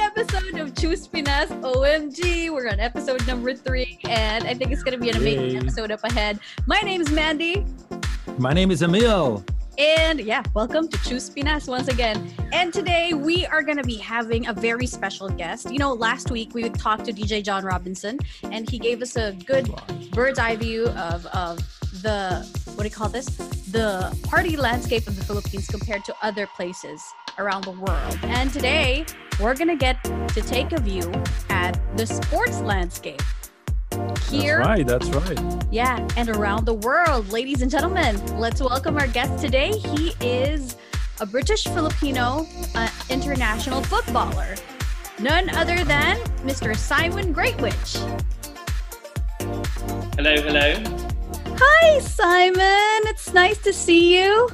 episode of Choose Pinas OMG. We're on episode number three, and I think it's going to be an amazing Yay. episode up ahead. My name is Mandy, My name is Emil. And yeah, welcome to Choose Pinas once again. And today we are going to be having a very special guest. You know, last week we talked to DJ John Robinson, and he gave us a good bird's eye view of, of the what do you call this the party landscape of the philippines compared to other places around the world and today we're gonna get to take a view at the sports landscape here That's right. That's right. yeah and around the world ladies and gentlemen let's welcome our guest today he is a british filipino uh, international footballer none other than mr simon greatwich Hello, hello. Hi, Simon. It's nice to see you.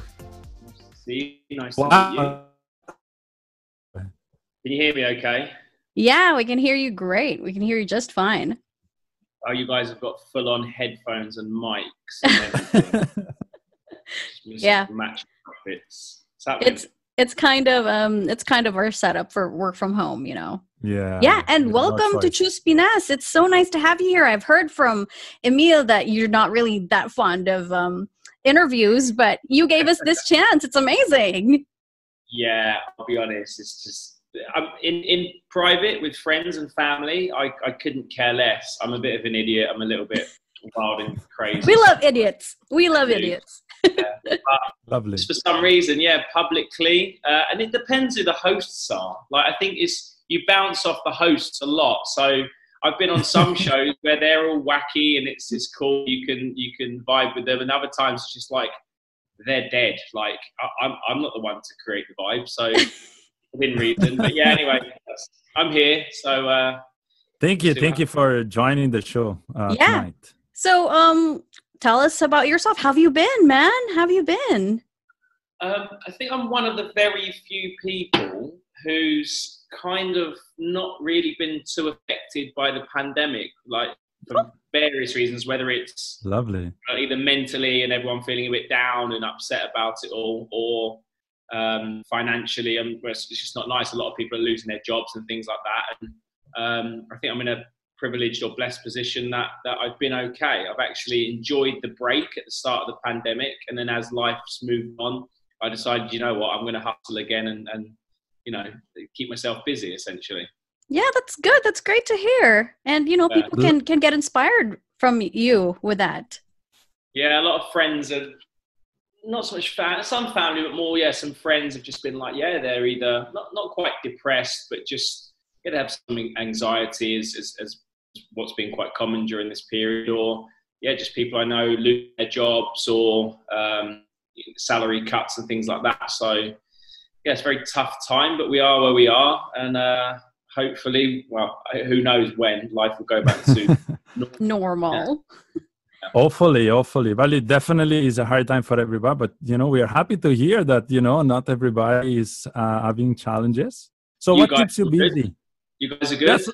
See you. Nice to meet you. Can you hear me okay? Yeah, we can hear you great. We can hear you just fine. Oh, you guys have got full on headphones and mics and Yeah. Match outfits. It's it's kind of um it's kind of our setup for work from home, you know. yeah. yeah, and no welcome to choice. Choose Pinas. It's so nice to have you here. I've heard from Emil that you're not really that fond of um interviews, but you gave us this chance. It's amazing. yeah, I'll be honest. It's just I'm in in private with friends and family. I I couldn't care less. I'm a bit of an idiot. I'm a little bit wild and crazy. We love idiots. We love do. idiots. Lovely. just for some reason, yeah, publicly, uh, and it depends who the hosts are. Like I think it's you bounce off the hosts a lot. So I've been on some shows where they're all wacky and it's it's cool. You can you can vibe with them, and other times it's just like they're dead. Like I, I'm I'm not the one to create the vibe, so within reason. But yeah, anyway, I'm here. So uh, Thank you. Thank you for joining the show uh, Yeah. tonight. So um tell us about yourself. How have you been, man? How have you been? Um, I think I'm one of the very few people who's kind of not really been too affected by the pandemic, like for various reasons, whether it's Lovely. either mentally and everyone feeling a bit down and upset about it all, or um, financially, and it's it's just not nice. A lot of people are losing their jobs and things like that. And um, I think I'm in a privileged or blessed position that that I've been okay. I've actually enjoyed the break at the start of the pandemic, and then as life's moved on, I decided, you know what, I'm going to hustle again and and you know keep myself busy essentially. Yeah, that's good. That's great to hear. And you know, people can can get inspired from you with that. Yeah, a lot of friends are not so much fa- some family, but more yeah, some friends have just been like, yeah, they're either not not quite depressed, but just yeah, they have some anxiety as, as as what's been quite common during this period, or yeah, just people I know lose their jobs or um, salary cuts and things like that. So yeah, it's a very tough time, but we are where we are, and uh, hopefully, well, who knows when life will go back to Normal. Hopefully, hopefully. Well, it definitely is a hard time for everybody, but you know, we are happy to hear that you know not everybody is uh, having challenges. So, You what guys keeps you are good. busy? you guys are good. Yes.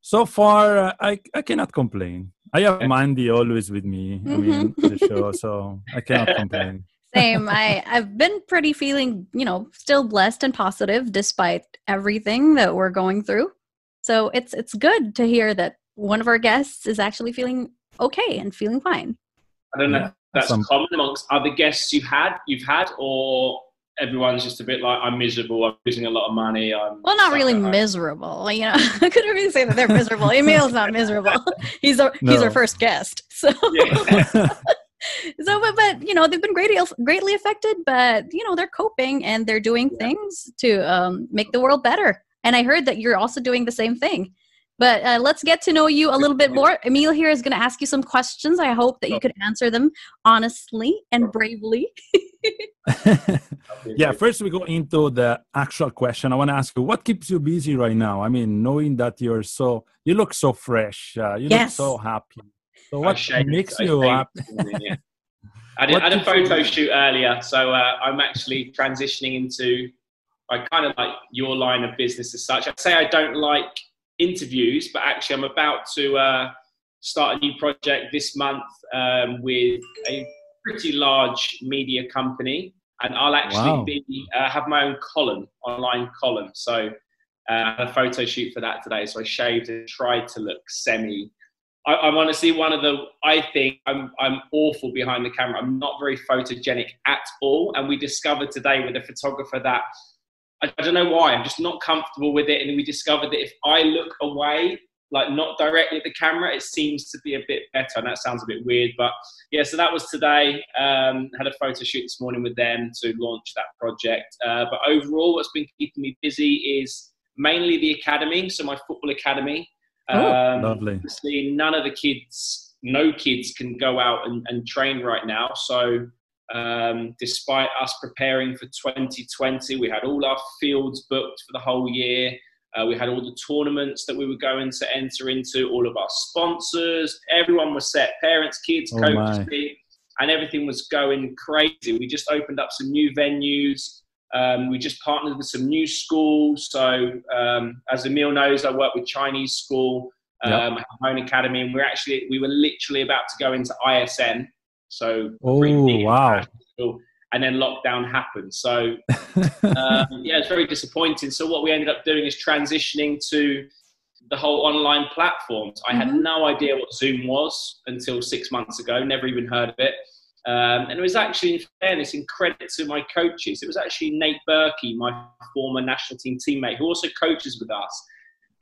So far, uh, I I cannot complain. I have Mandy always with me. I mean, Mhm. the show, so I cannot complain. Same. I I've been pretty feeling, you know, still blessed and positive despite everything that we're going through. So it's it's good to hear that one of our guests is actually feeling okay and feeling fine. I don't know if that's some- common amongst other guests you've had, you've had, or everyone's just a bit like, I'm miserable, I'm losing a lot of money. I'm Well, not really miserable. You know, I couldn't really say that they're miserable. Emil's not miserable. He's our he's our first guest. So Yeah. so but, but you know they've been greatly greatly affected but you know they're coping and they're doing things to um, make the world better and i heard that you're also doing the same thing but uh, let's get to know you a little bit more emil here is going to ask you some questions i hope that you could answer them honestly and bravely yeah, first we go into the actual question. I want to ask you, what keeps you busy right now? I mean, knowing that you're so, you look so fresh, uh, you Yes. look so happy. So what shaved- makes I you happy? yeah. I did, I had a keeps you photo shoot earlier, so uh, I'm actually transitioning into. I kind of like your line of business as such. I'd say I don't like interviews, but actually, I'm about to uh, start a new project this month um, with a pretty large media company, and I'll actually Wow. be uh, have my own column, online column. So uh, a photo shoot for that today. So I shaved and tried to look semi. I, I'm honestly one of the. I think I'm I'm awful behind the camera. I'm not very photogenic at all. And we discovered today with a photographer that I, don't know why. I'm just not comfortable with it. And we discovered that if I look away, like not directly at the camera, it seems to be a bit better. And that sounds a bit weird, but yeah. So that was today. Um, had a photo shoot this morning with them to launch that project. Uh, but overall, what's been keeping me busy is mainly the academy. So my football academy. Oh, lovely. Obviously, none of the kids, no kids can go out and, and train right now. So, um, despite us preparing for 2020, we had all our fields booked for the whole year. Uh, we had all the tournaments that we were going to enter into, all of our sponsors, everyone was set parents, kids, Oh, coaches, my. and everything was going crazy. We just opened up some new venues. Um, we just partnered with some new schools. So, um, as Emil knows, I work with Chinese school, um, Yep. My own academy, and we're actually we were literally about to go into ISM. So, Oh, wow. and then lockdown happened. So, um, yeah, it's very disappointing. So, what we ended up doing is transitioning to the whole online platforms. I had Mhm. no idea what Zoom was until six months ago. Never even heard of it. Um, and it was actually, in fairness, in credit to my coaches, it was actually Nate Burkey, my former national team teammate, who also coaches with us.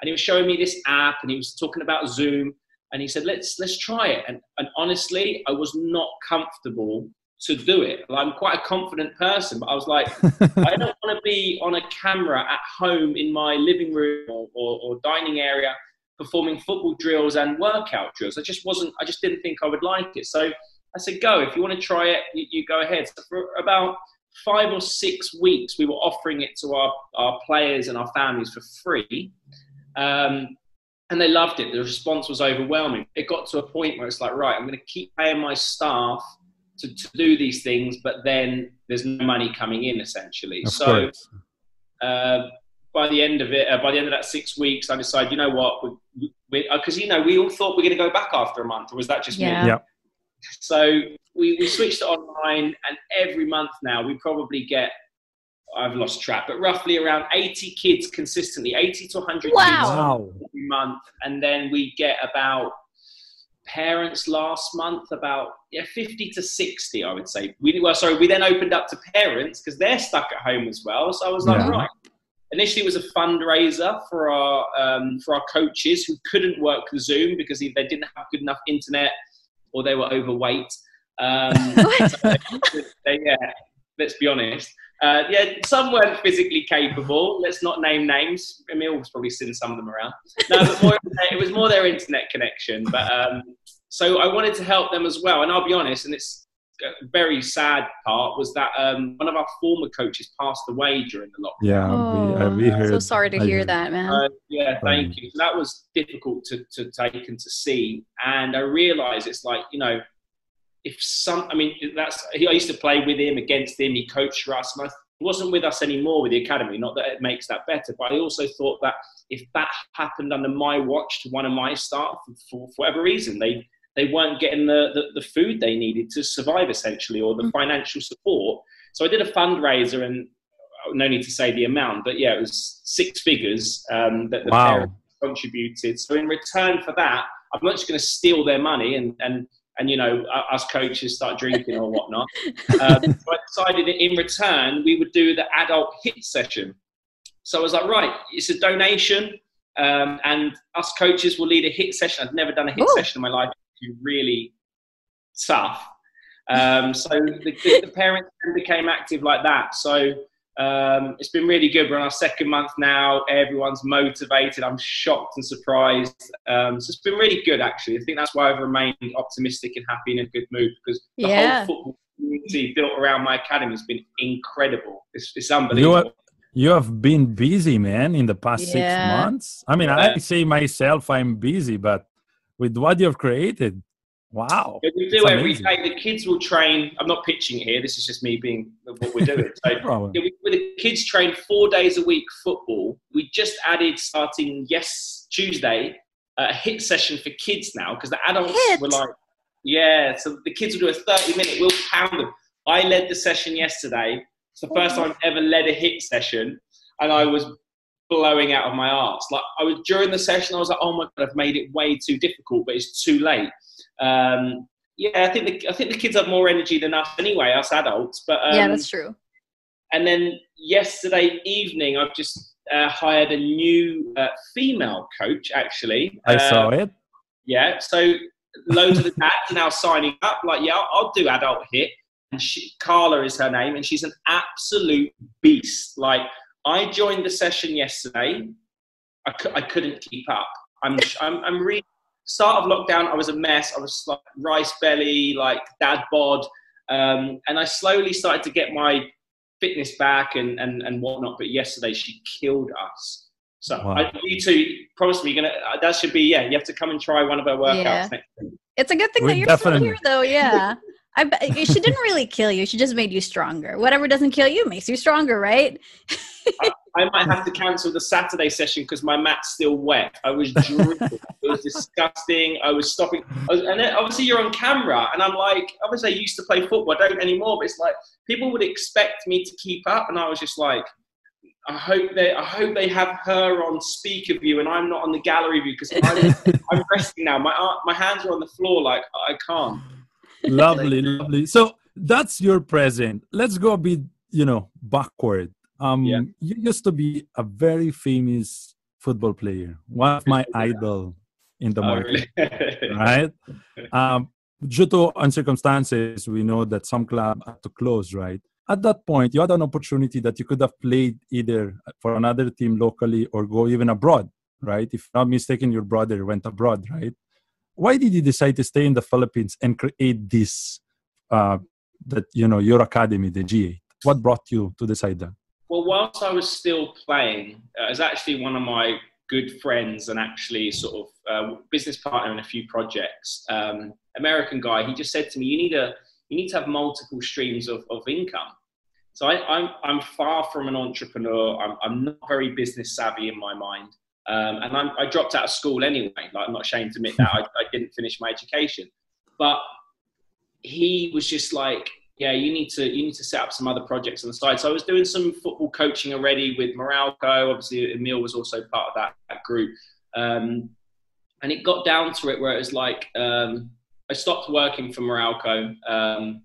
And he was showing me this app, and he was talking about Zoom, and he said, "Let's let's try it." And, and honestly, I was not comfortable to do it. I'm quite a confident person, but I was like, I don't want to be on a camera at home in my living room or, or, or dining area performing football drills and workout drills. I just wasn't, I just didn't think I would like it. So I said, go. If you want to try it, you, you go ahead. So for about five or six weeks, we were offering it to our, our players and our families for free. Um, and they loved it. The response was overwhelming. It got to a point where it's like, right, I'm going to keep paying my staff to, to do these things, but then there's no money coming in essentially. of so uh, by the end of it, uh, by the end of that six weeks, I decided, you know what, because we, uh 'cause, you know we all thought we are going to go back after a month, or was that just Yeah. me? Yeah. So we, we switched to online, and every month now we probably get. I've lost track, but roughly around 80 kids consistently, 80 to 100 Wow. kids Wow. every month, and then we get about parents last month about yeah 50 to 60 i would say we well sorry we then opened up to parents because they're stuck at home as well so i was like Yeah. right initially it was a fundraiser for our um, for our coaches who couldn't work the zoom because they didn't have good enough internet or they were overweight um, they, yeah let's be honest uh, yeah, some weren't physically capable. Let's not name names. Emil's probably seen some of them around. No, but more, it was more their internet connection. But um, so I wanted to help them as well. And I'll be honest, and it's a very sad part was that um, one of our former coaches passed away during the lockdown. Yeah, we, uh, we Oh, heard. so sorry to I hear heard. that, man. Uh, yeah, thank Um, you. So that was difficult to, to take and to see. And I realized it's like, you know, if some, I mean, that's, he, I used to play with him, against him, he coached for us. And I, he wasn't with us anymore with the academy. Not that it makes that better, but I also thought that if that happened under my watch to one of my staff, for, for whatever reason, they, they weren't getting the, the, the food they needed to survive essentially or the Mm. financial support. So I did a fundraiser and uh, no need to say the amount, but yeah, it was six figures um, that the Wow. parents contributed. So in return for that, I'm not just going to steal their money and and and you know us coaches start drinking or whatnot. um, so I decided that in return we would do the adult hit session. So I was like, right, it's a donation, um, and us coaches will lead a hit session. I've never done a hit Ooh. session in my life. It's really tough. Um, so the, the, the parents became active like that. So um, it's been really good. We're on our second month now. Everyone's motivated. I'm shocked and surprised. Um, so it's been really good, actually. I think that's why I've remained optimistic and happy in a good mood because the Yeah. whole football community built around my academy has been incredible. It's, it's unbelievable. You have been busy, man, in the past six months. I mean, Yeah. I say myself I'm busy, but with what you've created, Wow. Yeah, we do every day. The kids will train. I'm not pitching here. This is just me being what we're doing. So yeah, we, the kids train four days a week football. We just added starting yes Tuesday uh, a hit session for kids now because the adults hit. were like, yeah. So the kids will do a 30 minute. We'll pound them. I led the session yesterday. It's the first oh. time I've ever led a hit session, and I was blowing out of my arse. Like I was during the session, I was like, oh my god, I've made it way too difficult, but it's too late. Um, yeah, I think the, I think the kids have more energy than us anyway, us adults. But um, yeah, that's true. And then yesterday evening, I've just uh, hired a new uh, female coach. Actually, I uh, saw it. Yeah, so loads of the dads are now signing up. Like, yeah, I'll, I'll do adult hit. And she, Carla is her name, and she's an absolute beast. Like, I joined the session yesterday. I, cu- I couldn't keep up. I'm, I'm, I'm really start of lockdown, I was a mess. I was like rice belly, like dad bod. Um, and I slowly started to get my fitness back and, and, and whatnot. But yesterday she killed us. So wow. I, you two promise me, you're gonna. Uh, that should be yeah. You have to come and try one of her workouts yeah. next week. It's a good thing We're that you're definitely. still here, though. Yeah. I, she didn't really kill you. She just made you stronger. Whatever doesn't kill you makes you stronger, right? I, I, might have to cancel the Saturday session because my mat's still wet. I was dripping. it was disgusting. I was stopping. I was, and then obviously you're on camera, and I'm like, obviously I used to play football. I don't anymore. But it's like people would expect me to keep up, and I was just like, I hope they, I hope they have her on speaker view, and I'm not on the gallery view because I'm, I'm resting now. My my hands are on the floor, like I can't lovely, lovely. So that's your present. Let's go a bit, you know, backward. Um, yeah. You used to be a very famous football player, one of my idol in the oh, market, really? right? Um, due to circumstances, we know that some club had to close, right? At that point, you had an opportunity that you could have played either for another team locally or go even abroad, right? If not mistaken, your brother went abroad, right? why did you decide to stay in the Philippines and create this uh, that you know your academy, the G8? What brought you to decide that? Well, whilst I was still playing, uh, was actually one of my good friends and actually sort of uh, business partner in a few projects. Um, American guy, he just said to me, "You need a you need to have multiple streams of, of income." So I, am I'm, I'm far from an entrepreneur. I'm, I'm not very business savvy in my mind. Um, and I'm, i dropped out of school anyway. Like I'm not ashamed to admit that I, I didn't finish my education. But he was just like, yeah, you need to you need to set up some other projects on the side. So I was doing some football coaching already with Meralco. Obviously, Emil was also part of that, that group. Um, and it got down to it where it was like um, I stopped working for Meralco um,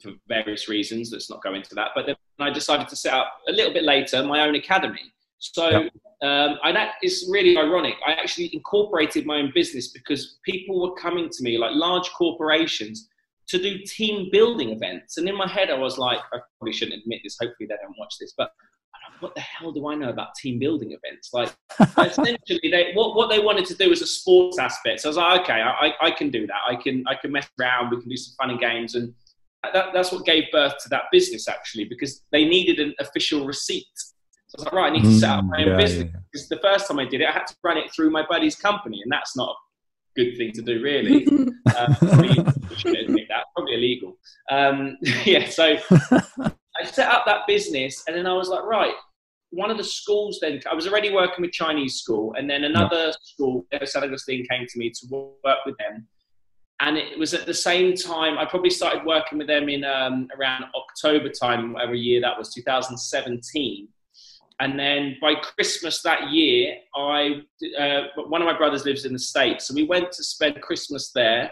for various reasons. Let's not go into that. But then I decided to set up a little bit later my own academy. So yep. um, and that is really ironic. I actually incorporated my own business because people were coming to me, like large corporations, to do team building events. And in my head, I was like, I probably shouldn't admit this. Hopefully, they don't watch this, but what the hell do I know about team building events? Like, essentially, they, what, what they wanted to do was a sports aspect. So I was like, okay, I, I can do that. I can I can mess around. We can do some fun and games, and that, that's what gave birth to that business actually, because they needed an official receipt so I was like, right, I need to set up my own mm, yeah, business. Yeah. Because the first time I did it, I had to run it through my buddy's company, and that's not a good thing to do, really. um, probably, that, probably illegal. Um, yeah, so I set up that business, and then I was like, right, one of the schools then, I was already working with Chinese school, and then another yeah. school, San Agustin, came to me to work with them. And it was at the same time, I probably started working with them in um, around October time, whatever year that was, 2017 and then by Christmas that year, I uh, one of my brothers lives in the states, so we went to spend Christmas there.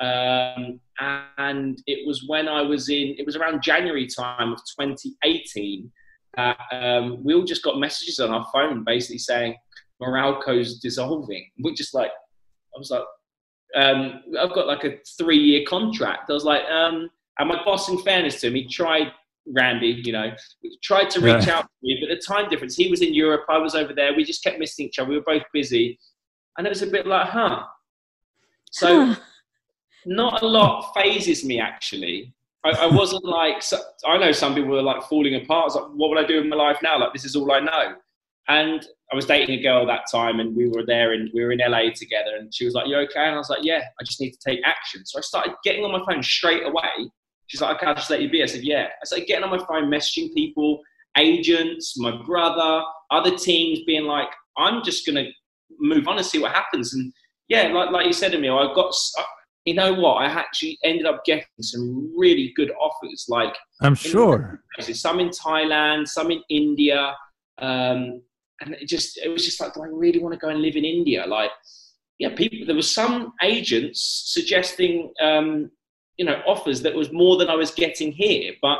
Um, and it was when I was in, it was around January time of 2018. Uh, um, we all just got messages on our phone basically saying Meralco's dissolving. We're just like, I was like, um, I've got like a three year contract. I was like, um, and my boss, in fairness to him, he tried Randy, you know, tried to reach out to me, but the time difference, he was in Europe, I was over there. We just kept missing each other. We were both busy. And it was a bit like, huh. So, not a lot phases me actually. I, I wasn't like, so, I know some people were like falling apart. I was like, what would I do in my life now? Like, this is all I know. And I was dating a girl that time, and we were there, and we were in LA together. And she was like, "You okay?" And I was like, "Yeah, I just need to take action." So I started getting on my phone straight away. She's like, "Okay, I'll just let you be." I said, "Yeah." I started getting on my phone, messaging people, agents, my brother, other teams, being like, "I'm just gonna move on and see what happens." And yeah, like like you said to me, I got. You know what? I actually ended up getting some really good offers. Like I'm sure, some in Thailand, some in India. Um, and it just it was just like, do I really want to go and live in India? Like, yeah, people. There were some agents suggesting, um, you know, offers that was more than I was getting here. But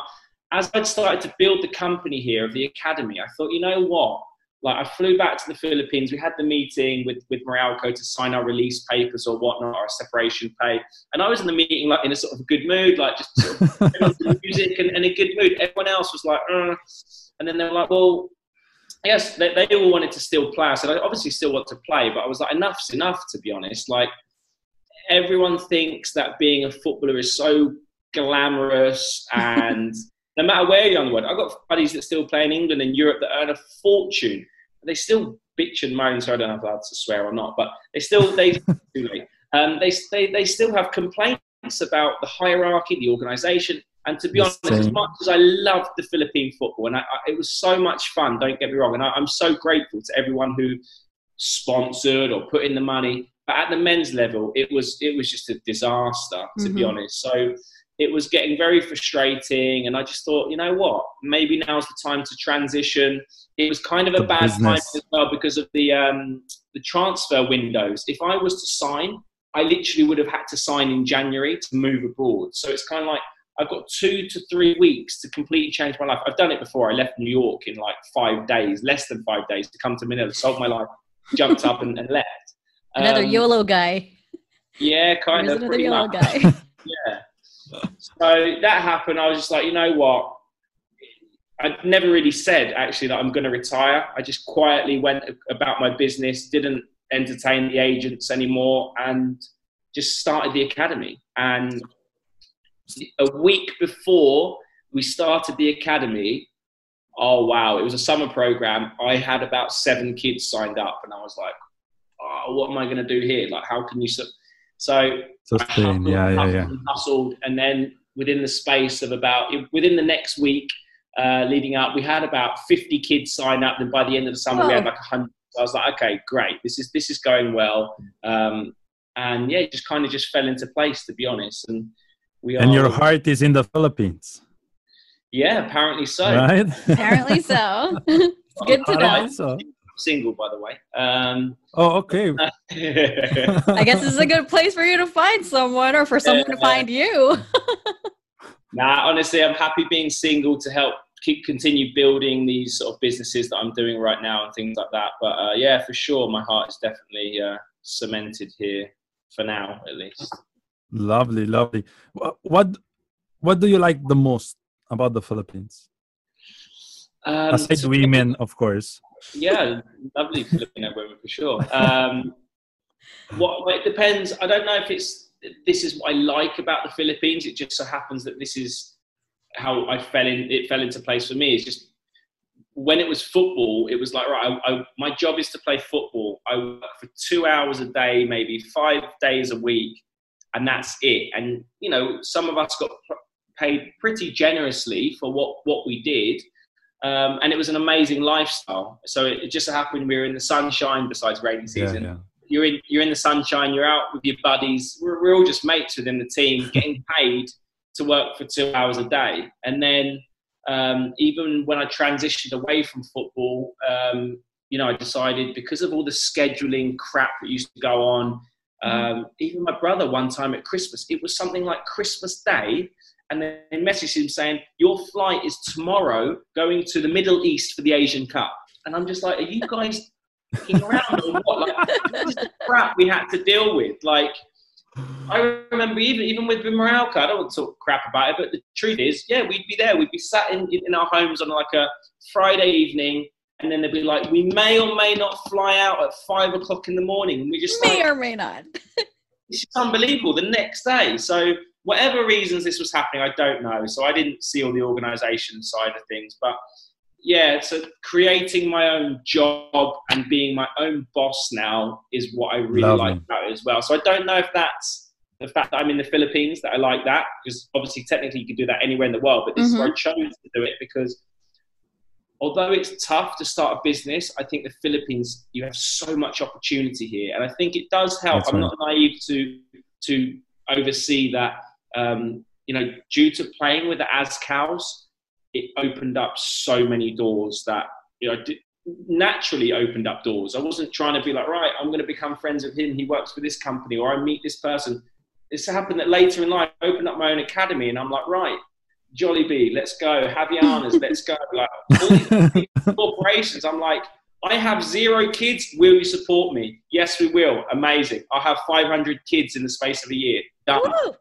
as I'd started to build the company here of the academy, I thought, you know what? Like, I flew back to the Philippines. We had the meeting with with Meralco to sign our release papers or whatnot, our separation pay. And I was in the meeting like in a sort of good mood, like just sort of music and, and a good mood. Everyone else was like, uh. and then they were like, well yes, they, they all wanted to still play. I said, I obviously still want to play, but I was like, enough's enough, to be honest. Like, everyone thinks that being a footballer is so glamorous and no matter where you're on the world, I've got buddies that still play in England and Europe that earn a fortune. They still bitch and moan, so I don't know if that's to swear or not, but they still, they, too late. um, they, they, they still have complaints about the hierarchy, the organisation. And to be honest, as much as I loved the Philippine football, and I, I, it was so much fun, don't get me wrong, and I, I'm so grateful to everyone who sponsored or put in the money. But at the men's level, it was it was just a disaster, to mm-hmm. be honest. So it was getting very frustrating, and I just thought, you know what, maybe now's the time to transition. It was kind of a the bad business. time as well because of the um, the transfer windows. If I was to sign, I literally would have had to sign in January to move abroad. So it's kind of like I've got two to three weeks to completely change my life. I've done it before. I left New York in like five days, less than five days, to come to Manila, solve my life, jumped up and, and left. Another um, YOLO guy. Yeah, kind of. Another YOLO much. guy. yeah. So that happened. I was just like, you know what? I never really said actually that I'm going to retire. I just quietly went about my business, didn't entertain the agents anymore, and just started the academy. And a week before we started the academy, oh wow, it was a summer program. I had about seven kids signed up, and I was like, oh, what am I going to do here? Like, how can you? So, so Sustain. yeah, yeah, yeah. Hustled, and then within the space of about within the next week uh, leading up, we had about 50 kids sign up. And by the end of the summer, we had like 100. So I was like, okay, great. This is this is going well. Um, and yeah, it just kind of just fell into place, to be honest. And we and are, your heart is in the Philippines. Yeah, apparently so. Right? apparently so. it's good to know. So. Single, by the way. Um, oh, okay. I guess this is a good place for you to find someone, or for someone to find you. nah, honestly, I'm happy being single to help keep continue building these sort of businesses that I'm doing right now and things like that. But uh, yeah, for sure, my heart is definitely uh, cemented here for now, at least. Lovely, lovely. What what do you like the most about the Philippines? Um, Aside so women, of course. Yeah, lovely Filipino women for sure. Um, what well, it depends. I don't know if it's this is what I like about the Philippines. It just so happens that this is how I fell in. It fell into place for me. It's just when it was football, it was like right. I, I, my job is to play football. I work for two hours a day, maybe five days a week and that's it. And you know, some of us got paid pretty generously for what what we did. Um, and it was an amazing lifestyle. So it, it, just so happened we were in the sunshine. Besides rainy season, yeah, yeah. you're in you're in the sunshine. You're out with your buddies. We're, we're all just mates within the team, getting paid to work for two hours a day. And then um, even when I transitioned away from football, um, you know, I decided because of all the scheduling crap that used to go on, Mm-hmm. Um, even my brother, one time at Christmas, it was something like Christmas Day, and then they messaged him saying, Your flight is tomorrow going to the Middle East for the Asian Cup. And I'm just like, Are you guys around or what? Like, this is crap we had to deal with. Like, I remember even even with Meralco, I don't want to talk crap about it, but the truth is, yeah, we'd be there. We'd be sat in, in our homes on like a Friday evening, and then they'd be like, "We may or may not fly out at five o'clock in the morning," and we just may like, or may not. it's just unbelievable. The next day, so whatever reasons this was happening, I don't know. So I didn't see all the organisation side of things, but yeah, so creating my own job and being my own boss now is what I really Lovely. like about it as well. So I don't know if that's the fact that I'm in the Philippines that I like that because obviously technically you could do that anywhere in the world, but this is where I mm-hmm. chose to do it because although it's tough to start a business, I think the Philippines you have so much opportunity here, and I think it does help. That's I'm right. not naive to to oversee that. Um, you know, due to playing with the Azkals, it opened up so many doors that you know d- naturally opened up doors. I wasn't trying to be like, right, I'm going to become friends with him. He works for this company, or I meet this person. It's happened that later in life, I opened up my own academy, and I'm like, right, Jollibee, let's go. Havaianas, let's go. Like all these corporations, I'm like, I have zero kids. Will you support me? Yes, we will. Amazing. I'll have 500 kids in the space of a year. Done. Woo!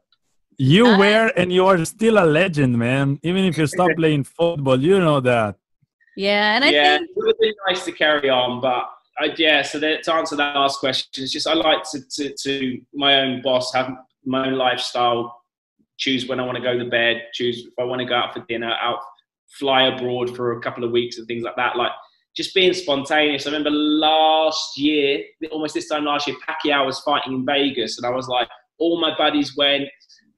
You were and you are still a legend, man. Even if you stop playing football, you know that. Yeah, and I yeah, think it would be nice to carry on, but I, yeah. So that, to answer that last question, it's just I like to, to, to my own boss, have my own lifestyle, choose when I want to go to bed, choose if I want to go out for dinner, out fly abroad for a couple of weeks and things like that. Like just being spontaneous. I remember last year, almost this time last year, Pacquiao was fighting in Vegas, and I was like, all my buddies went,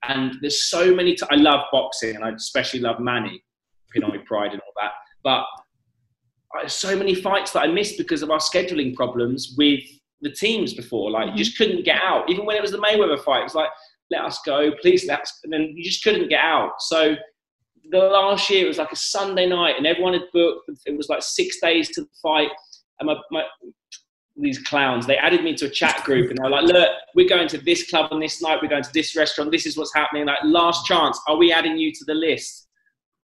and there's so many. T- I love boxing, and I especially love Manny, Pinoy Pride, and all that. But I, so many fights that I missed because of our scheduling problems with the teams before. Like, you mm-hmm. just couldn't get out. Even when it was the Mayweather fight, it was like, let us go, please let us. And then you just couldn't get out. So the last year, it was like a Sunday night, and everyone had booked. It was like six days to the fight. And my, my these clowns, they added me to a chat group, and they're like, look, we're going to this club on this night. We're going to this restaurant. This is what's happening. Like, last chance. Are we adding you to the list?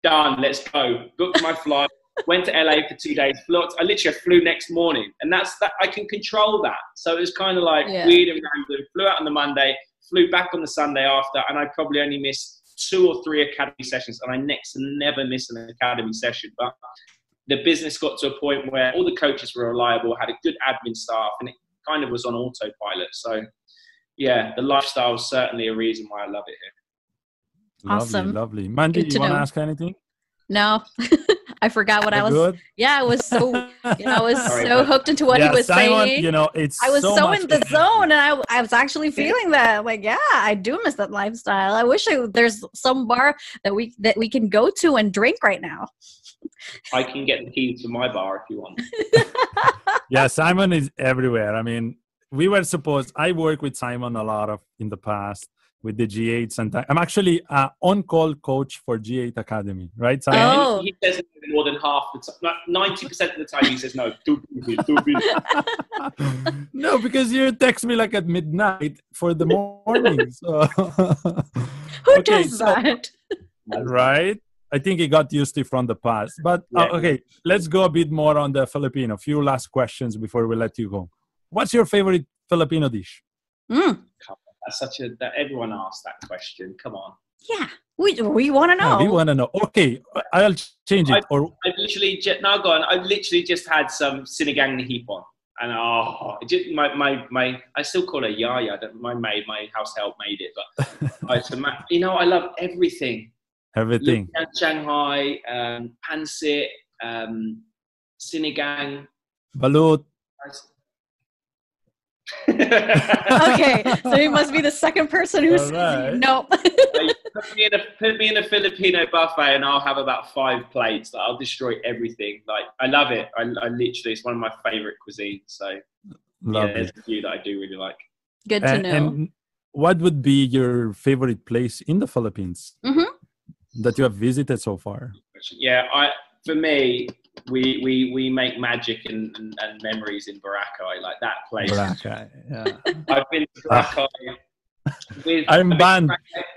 Done. Let's go. Booked my flight went to LA for two days. Flew, I literally flew next morning, and that's that. I can control that. So it was kind of like Yeah. weird and random. Flew out on the Monday, flew back on the Sunday after, and I probably only missed two or three academy sessions, and I next never miss an academy session. But the business got to a point where all the coaches were reliable, had a good admin staff, and it kind of was on autopilot. So yeah, the lifestyle is certainly a reason why I love it here. Awesome. Lovely, lovely. Mandy, Good you want to ask anything? no, I forgot what I was. good? Yeah, I was so you know I was Sorry, so but- hooked into what yeah, he was Simon, saying. you know, it's I was so, much in the energy. zone, and I, I was actually feeling that. Like, yeah, I do miss that lifestyle. I wish I, there's some bar that we that we can go to and drink right now. I can get the keys to my bar if you want. yeah, Simon is everywhere. I mean, we were supposed. I work with Simon a lot of in the past with the G8s, and I'm actually uh, on-call coach for G8 Academy. Right, Simon? Oh. He says more than half the time. Ninety percent of the time, he says no. Too busy, too busy. no, because you text me like at midnight for the morning. So Who Okay, does so- that? right? I think he got used to from the past. But uh, okay, let's go a bit more on the Filipino. Few last questions before we let you go. What's your favorite Filipino dish? Mm, That's such a. That everyone asks that question. Come on. yeah, we we want to know. Yeah, we want to know. Okay, I'll change it. Or I've literally just now gone. I've literally just had some sinigang na hipon, and oh, just, my my my. I still call her Yaya. that My maid, my house help made it, but it's a ma- you know I love everything. Everything. Lumpia Shanghai, um, pancit, um, sinigang. Balut. okay, so he must be the second person who's Alright. no. put, me in a, put me in a Filipino buffet and I'll have about five plates. Like, I'll destroy everything. Like I love it. I, I literally, it's one of my favorite cuisines. So yeah, Lovely. there's a few that I do really like. Good to and, know. and what would be your favorite place in the Philippines Mhm. That you have visited so far? Yeah, I for me, we we we make magic and, and, and memories in Boracay, like that place. Boracay. Yeah. I've been to ah. Boracay. with, I'm banned.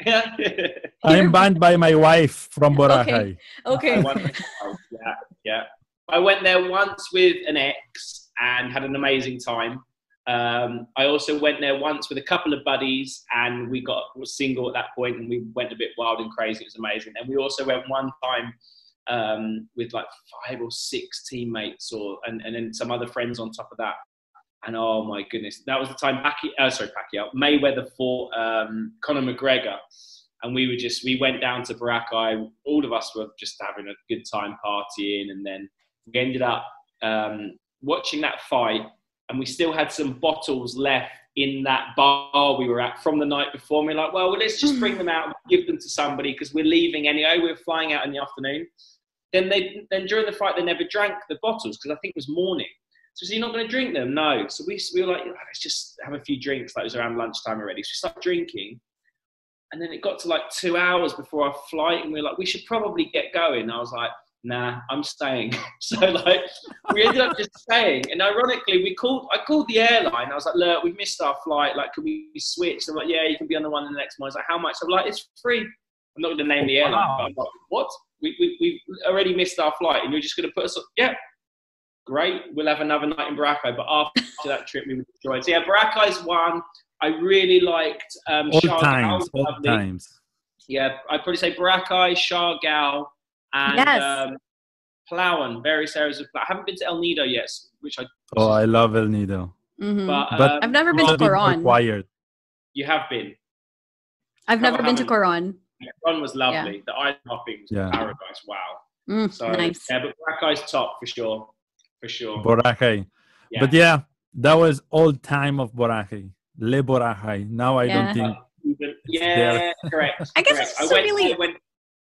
Boracay- I'm banned by my wife from Boracay. okay. I went- oh, yeah, yeah. I went there once with an ex and had an amazing time. Um, I also went there once with a couple of buddies, and we got single at that point, and we went a bit wild and crazy. It was amazing. And we also went one time um, with like five or six teammates, or and, and then some other friends on top of that. And oh my goodness, that was the time Pacquiao, uh, sorry Pacquiao, Mayweather fought um, Conor McGregor, and we were just we went down to Boracay. All of us were just having a good time partying, and then we ended up um, watching that fight, and we still had some bottles left in that bar we were at from the night before. And we we're like, well, well, let's just bring them out and give them to somebody because we're leaving anyway. We are flying out in the afternoon. Then they then during the fight they never drank the bottles because I think it was morning. So, you're not going to drink them? No. So we, we were like, let's just have a few drinks. Like it was around lunchtime already. So we started drinking. And then it got to like two hours before our flight, and we were like, we should probably get going. I was like, nah, I'm staying. so like, we ended up just staying. And ironically, we called. I called the airline. I was like, look, we missed our flight. Like, can we switch? They're like, yeah, you can be on the one in the next one. I was like, how much? I'm like, it's free. I'm not going to name the airline. Wow. Like, what? We, we, we already missed our flight, and you're just going to put us? Up? Yeah, great. We'll have another night in Boracay. But after that trip, we enjoy it. So yeah, Boracay's one. I really liked um, all times, all times. Yeah, I'd probably say Boracay, Siargao, and yes. um, Palawan. Various areas of. I haven't been to El Nido yet, which I. Oh, I love El Nido. Mm-hmm. But, but um, I've never been to Coron. Required. You have been. I've never been to Coron. Coron was lovely. Yeah. The island hopping was yeah. paradise. Wow. Mm, so nice. yeah, but Boracay's top for sure, for sure. Boracay. Yeah. But yeah, that was all time of Boracay. Le Boracay. Now I yeah. don't think. Yeah, correct. I guess correct. it's I went, really. I went,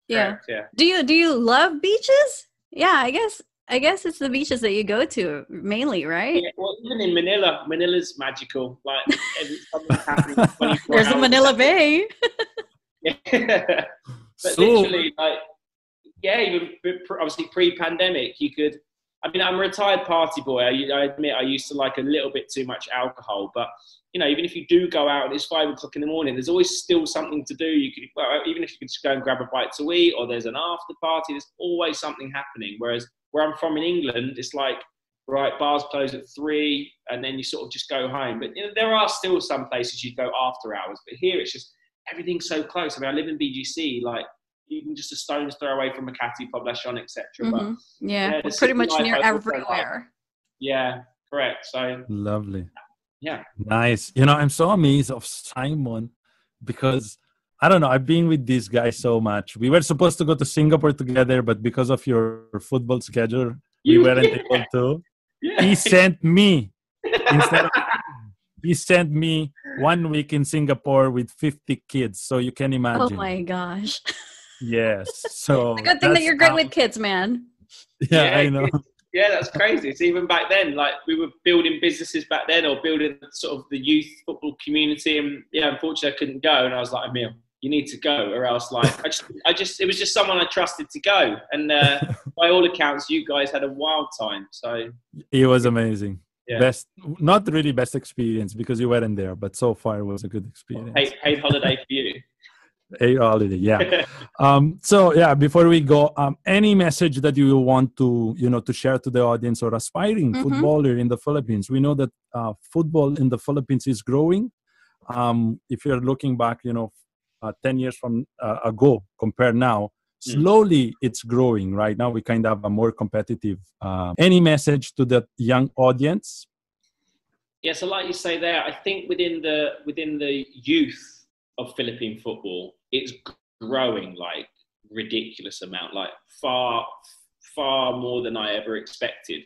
yeah. Correct, yeah. Do you do you love beaches? Yeah, I guess I guess it's the beaches that you go to mainly, right? Yeah, well, even in Manila, Manila's magical. Like there's a Manila Bay. yeah. but so, literally, like, yeah, even obviously pre-pandemic, you could. I mean, I'm a retired party boy. I, I admit I used to like a little bit too much alcohol, but you know, even if you do go out and it's five o'clock in the morning, there's always still something to do. You could, well, even if you could just go and grab a bite to eat, or there's an after party, there's always something happening. Whereas where I'm from in England, it's like, right, bars close at three, and then you sort of just go home. But you know, there are still some places you go after hours, but here it's just everything's so close. I mean, I live in BGC, like even just a stone's throw away from Makati, Poblacion, etc. Mm-hmm. But yeah, yeah pretty much near everywhere. Yeah, correct. So lovely yeah. Nice. You know i'm so amazed of simon because i don't know i've been with this guy so much. We were supposed to go to singapore together but because of your football schedule we weren't able to. Yeah. he sent me instead of he sent me one week in singapore with 50 kids so you can oh imagine. oh my gosh. Yes. So it's good thing that you're good how, with kids man. Yeah, yeah. i know yeah, that's crazy. It's even back then, like we were building businesses back then, or building sort of the youth football community. And yeah, unfortunately, I couldn't go. And I was like, Emil, you need to go, or else, like, I just, I just, it was just someone I trusted to go. And uh, by all accounts, you guys had a wild time. So it was amazing. Yeah. Best, not really best experience because you weren't there, but so far it was a good experience. Paid, paid holiday for you. A holiday, yeah. um, so yeah, before we go, um, any message that you want to, you know, to share to the audience or aspiring mm-hmm. footballer in the Philippines? We know that uh, football in the Philippines is growing. Um, if you're looking back, you know, uh, ten years from uh, ago compared now, mm. slowly it's growing. Right now, we kind of have a more competitive. Uh, any message to the young audience? Yeah, so like you say there, I think within the within the youth of Philippine football, it's growing like ridiculous amount, like far, far more than I ever expected.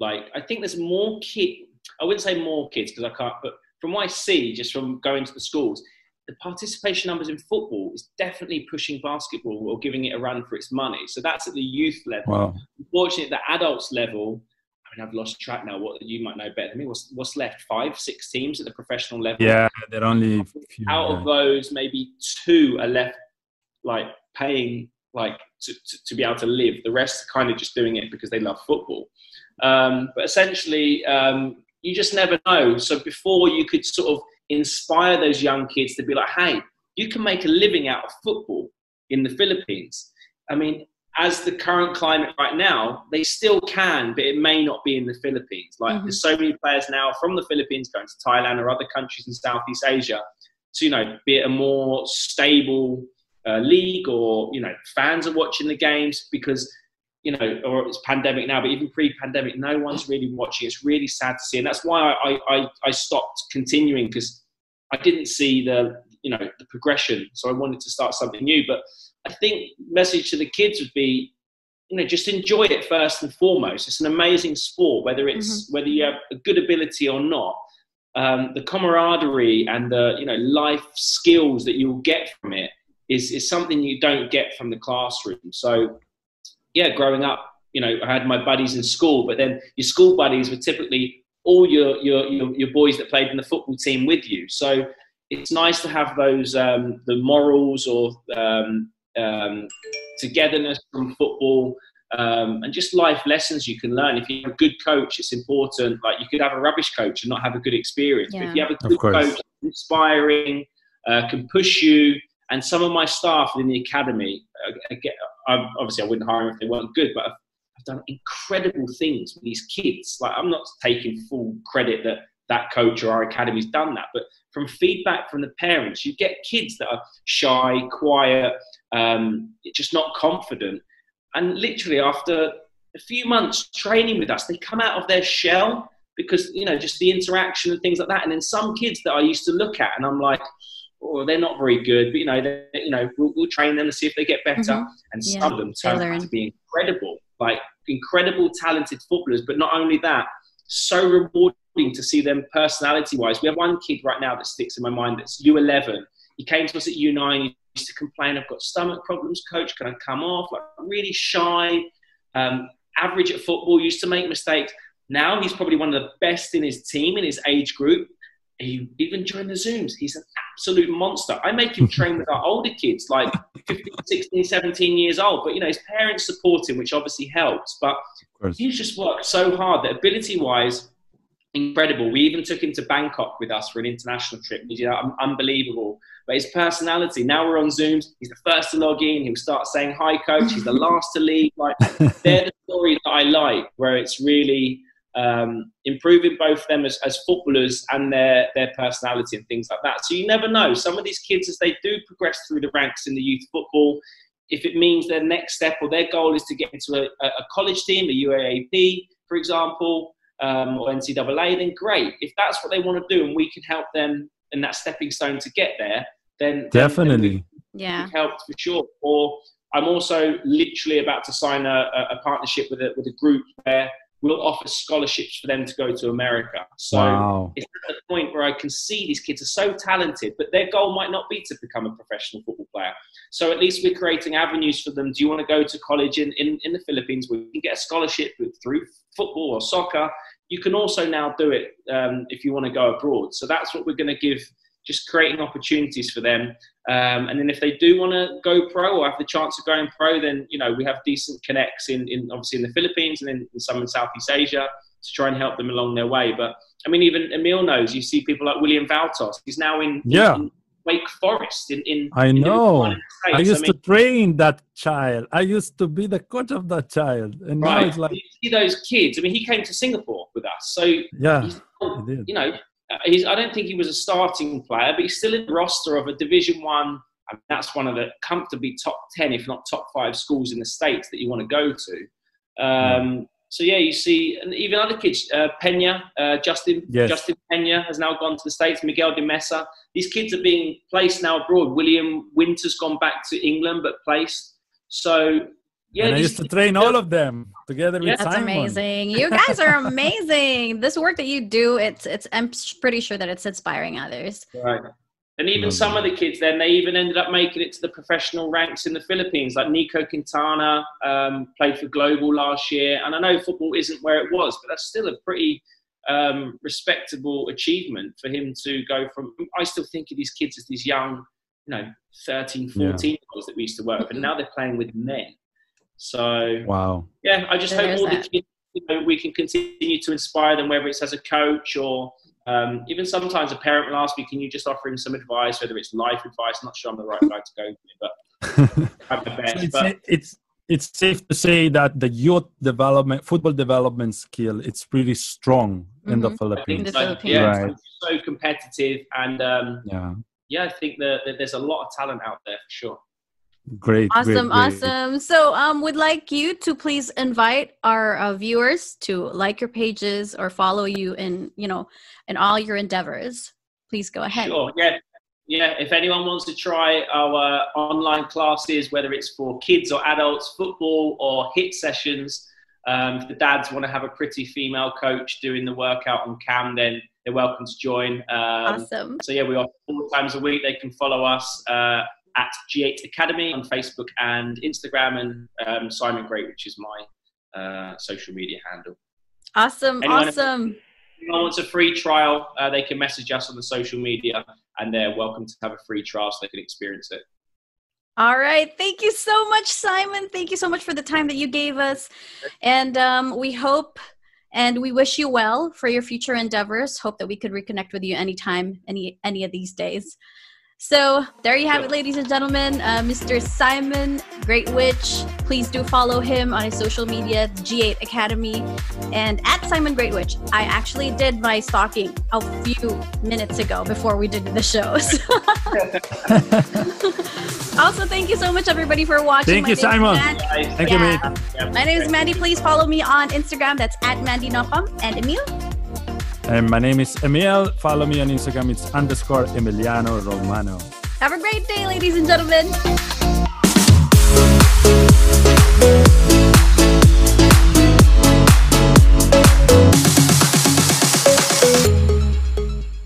Like I think there's more kid. I wouldn't say more kids because I can't, but from what I see, just from going to the schools, the participation numbers in football is definitely pushing basketball or giving it a run for its money. So that's at the youth level. Wow. Unfortunately, at the adults level, mean, I've lost track now. What you might know better than me. What's what's left? Five, six teams at the professional level. Yeah, they're only few, out yeah. of those, maybe two are left, like paying like to, to, to, be able to live. The rest are kind of just doing it because they love football. Um, but essentially, um, you just never know. So before you could sort of inspire those young kids to be like, hey, you can make a living out of football in the Philippines. I mean, as the current climate right now, they still can, but it may not be in the Philippines. Like mm-hmm. there's so many players now from the Philippines going to Thailand or other countries in Southeast Asia to, you know, be it a more stable uh, league or, you know, fans are watching the games because, you know, or it's pandemic now, but even pre-pandemic, no one's really watching. It's really sad to see. And that's why I, I, I stopped continuing because I didn't see the, you know the progression. So I wanted to start something new. But I think message to the kids would be, you know, just enjoy it first and foremost. It's an amazing sport, whether it's mm-hmm. whether you have a good ability or not. Um, the camaraderie and the you know life skills that you'll get from it is is something you don't get from the classroom. So yeah, growing up, you know, I had my buddies in school, but then your school buddies were typically all your your your, your boys that played in the football team with you. So it's nice to have those um, the morals or um, um, togetherness from football um, and just life lessons you can learn. If you have a good coach, it's important. Like you could have a rubbish coach and not have a good experience. Yeah. But if you have a good coach, inspiring, uh, can push you. And some of my staff in the academy, uh, obviously I wouldn't hire them if they weren't good, but I've, I've done incredible things with these kids. Like I'm not taking full credit that that coach or our academy's done that, but from feedback from the parents, you get kids that are shy, quiet, um, just not confident. And literally, after a few months training with us, they come out of their shell because, you know, just the interaction and things like that. And then some kids that I used to look at, and I'm like, oh, they're not very good, but, you know, they, you know we'll, we'll, train them to see if they get better. Mm-hmm. And yeah, some of them turn out to be incredible, like incredible, talented footballers. But not only that, so rewarding to see them personality wise. We have one kid right now that sticks in my mind that's U11. He came to us at U9. Used to complain, I've got stomach problems, coach. Can I come off? Like, really shy, um, average at football, used to make mistakes. Now he's probably one of the best in his team, in his age group. He, even during the Zooms, he's an absolute monster. I make him train with our older kids, like 15, 16, 17 years old. But, you know, his parents support him, which obviously helps. But he's just worked so hard that ability wise, incredible. We even took him to Bangkok with us for an international trip. He's you know, unbelievable. But his personality, now we're on Zooms, he's the first to log in. He'll start saying, Hi, coach. He's the last to leave. Like, they're the stories that I like, where it's really um, improving both them as, as footballers and their, their personality and things like that. So you never know. Some of these kids, as they do progress through the ranks in the youth football, if it means their next step or their goal is to get into a, a college team, a UAAP, for example, um, or NCAA, then great. If that's what they want to do and we can help them in that stepping stone to get there, then definitely, then yeah, helped for sure. Or I'm also literally about to sign a, a partnership with a, with a group where we'll offer scholarships for them to go to America. So wow. it's at the point where I can see these kids are so talented, but their goal might not be to become a professional football player. So at least we're creating avenues for them. Do you want to go to college in, in, in the Philippines where you can get a scholarship through football or soccer? You can also now do it um, if you want to go abroad. So that's what we're going to give just creating opportunities for them. Um, and then if they do want to go pro or have the chance of going pro, then you know we have decent connects in, in obviously in the Philippines and then some in Southeast Asia to try and help them along their way. But I mean, even Emil knows. You see people like William Valtos. He's now in yeah. In Wake Forest. In, in I know. In I used I mean, to train that child. I used to be the coach of that child, and right. now it's like you see those kids. I mean, he came to Singapore with us, so yeah, you know, he's, I don't think he was a starting player, but he's still in the roster of a Division One. and that's one of the comfortably top ten, if not top five, schools in the states that you want to go to. Um, so yeah, you see, and even other kids, uh, Pena, uh, Justin, yes. Justin Pena has now gone to the states. Miguel de Mesa. These kids are being placed now abroad. William Winter's gone back to England, but placed. So yeah, and I used to train all of them together with That's Simon. amazing. You guys are amazing. this work that you do, it's it's. I'm pretty sure that it's inspiring others. Right. And even some of the kids, then they even ended up making it to the professional ranks in the Philippines. Like Nico Quintana um, played for Global last year, and I know football isn't where it was, but that's still a pretty um, respectable achievement for him to go from. I still think of these kids as these young, you know, 13, 14 yeah. year olds that we used to work with, and now they're playing with men. So wow, yeah, I just hope all the kids, you know, we can continue to inspire them, whether it's as a coach or um, even sometimes a parent will ask me, "Can you just offer him some advice, whether it's life advice?" I'm not sure I'm the right guy to go to, but have the best. it's, but, it's it's safe to say that the youth development, football development skill, it's pretty strong mm-hmm. in the mm-hmm. Philippines. The Philippines. Yeah, right. it's so competitive, and um, yeah, yeah, I think that, that there's a lot of talent out there for sure. Great. Awesome. Great, great. Awesome. So, um, would like you to please invite our uh, viewers to like your pages or follow you in, you know, in all your endeavors. Please go ahead. Sure. Yeah. yeah, if anyone wants to try our online classes, whether it's for kids or adults, football or HIIT sessions, um, if the dads want to have a pretty female coach doing the workout on cam, then they're welcome to join. Um, awesome. So yeah, we are four times a week. They can follow us uh, at G8 Academy on Facebook and Instagram, and um, Simon Great, which is my uh, social media handle. Awesome, anyone awesome. If anyone wants a free trial, uh, they can message us on the social media, and they're welcome to have a free trial so they can experience it. All right. Thank you so much, Simon. Thank you so much for the time that you gave us. And um, we hope and we wish you well for your future endeavors. Hope that we could reconnect with you anytime, any any of these days. So there you have it, ladies and gentlemen. Uh, Mr. Simon Greatwich. Please do follow him on his social media, G8 Academy, and at Simon Greatwich. I actually did my stalking a few minutes ago before we did the show. also, thank you so much, everybody, for watching. Thank my you, Simon. Thank yeah. you, mate. My name is Mandy. Please follow me on Instagram. That's at Mandy Nopam. And Emil? And my name is Emil. Follow me on Instagram. It's underscore Emiliano Romano. Have a great day, ladies and gentlemen.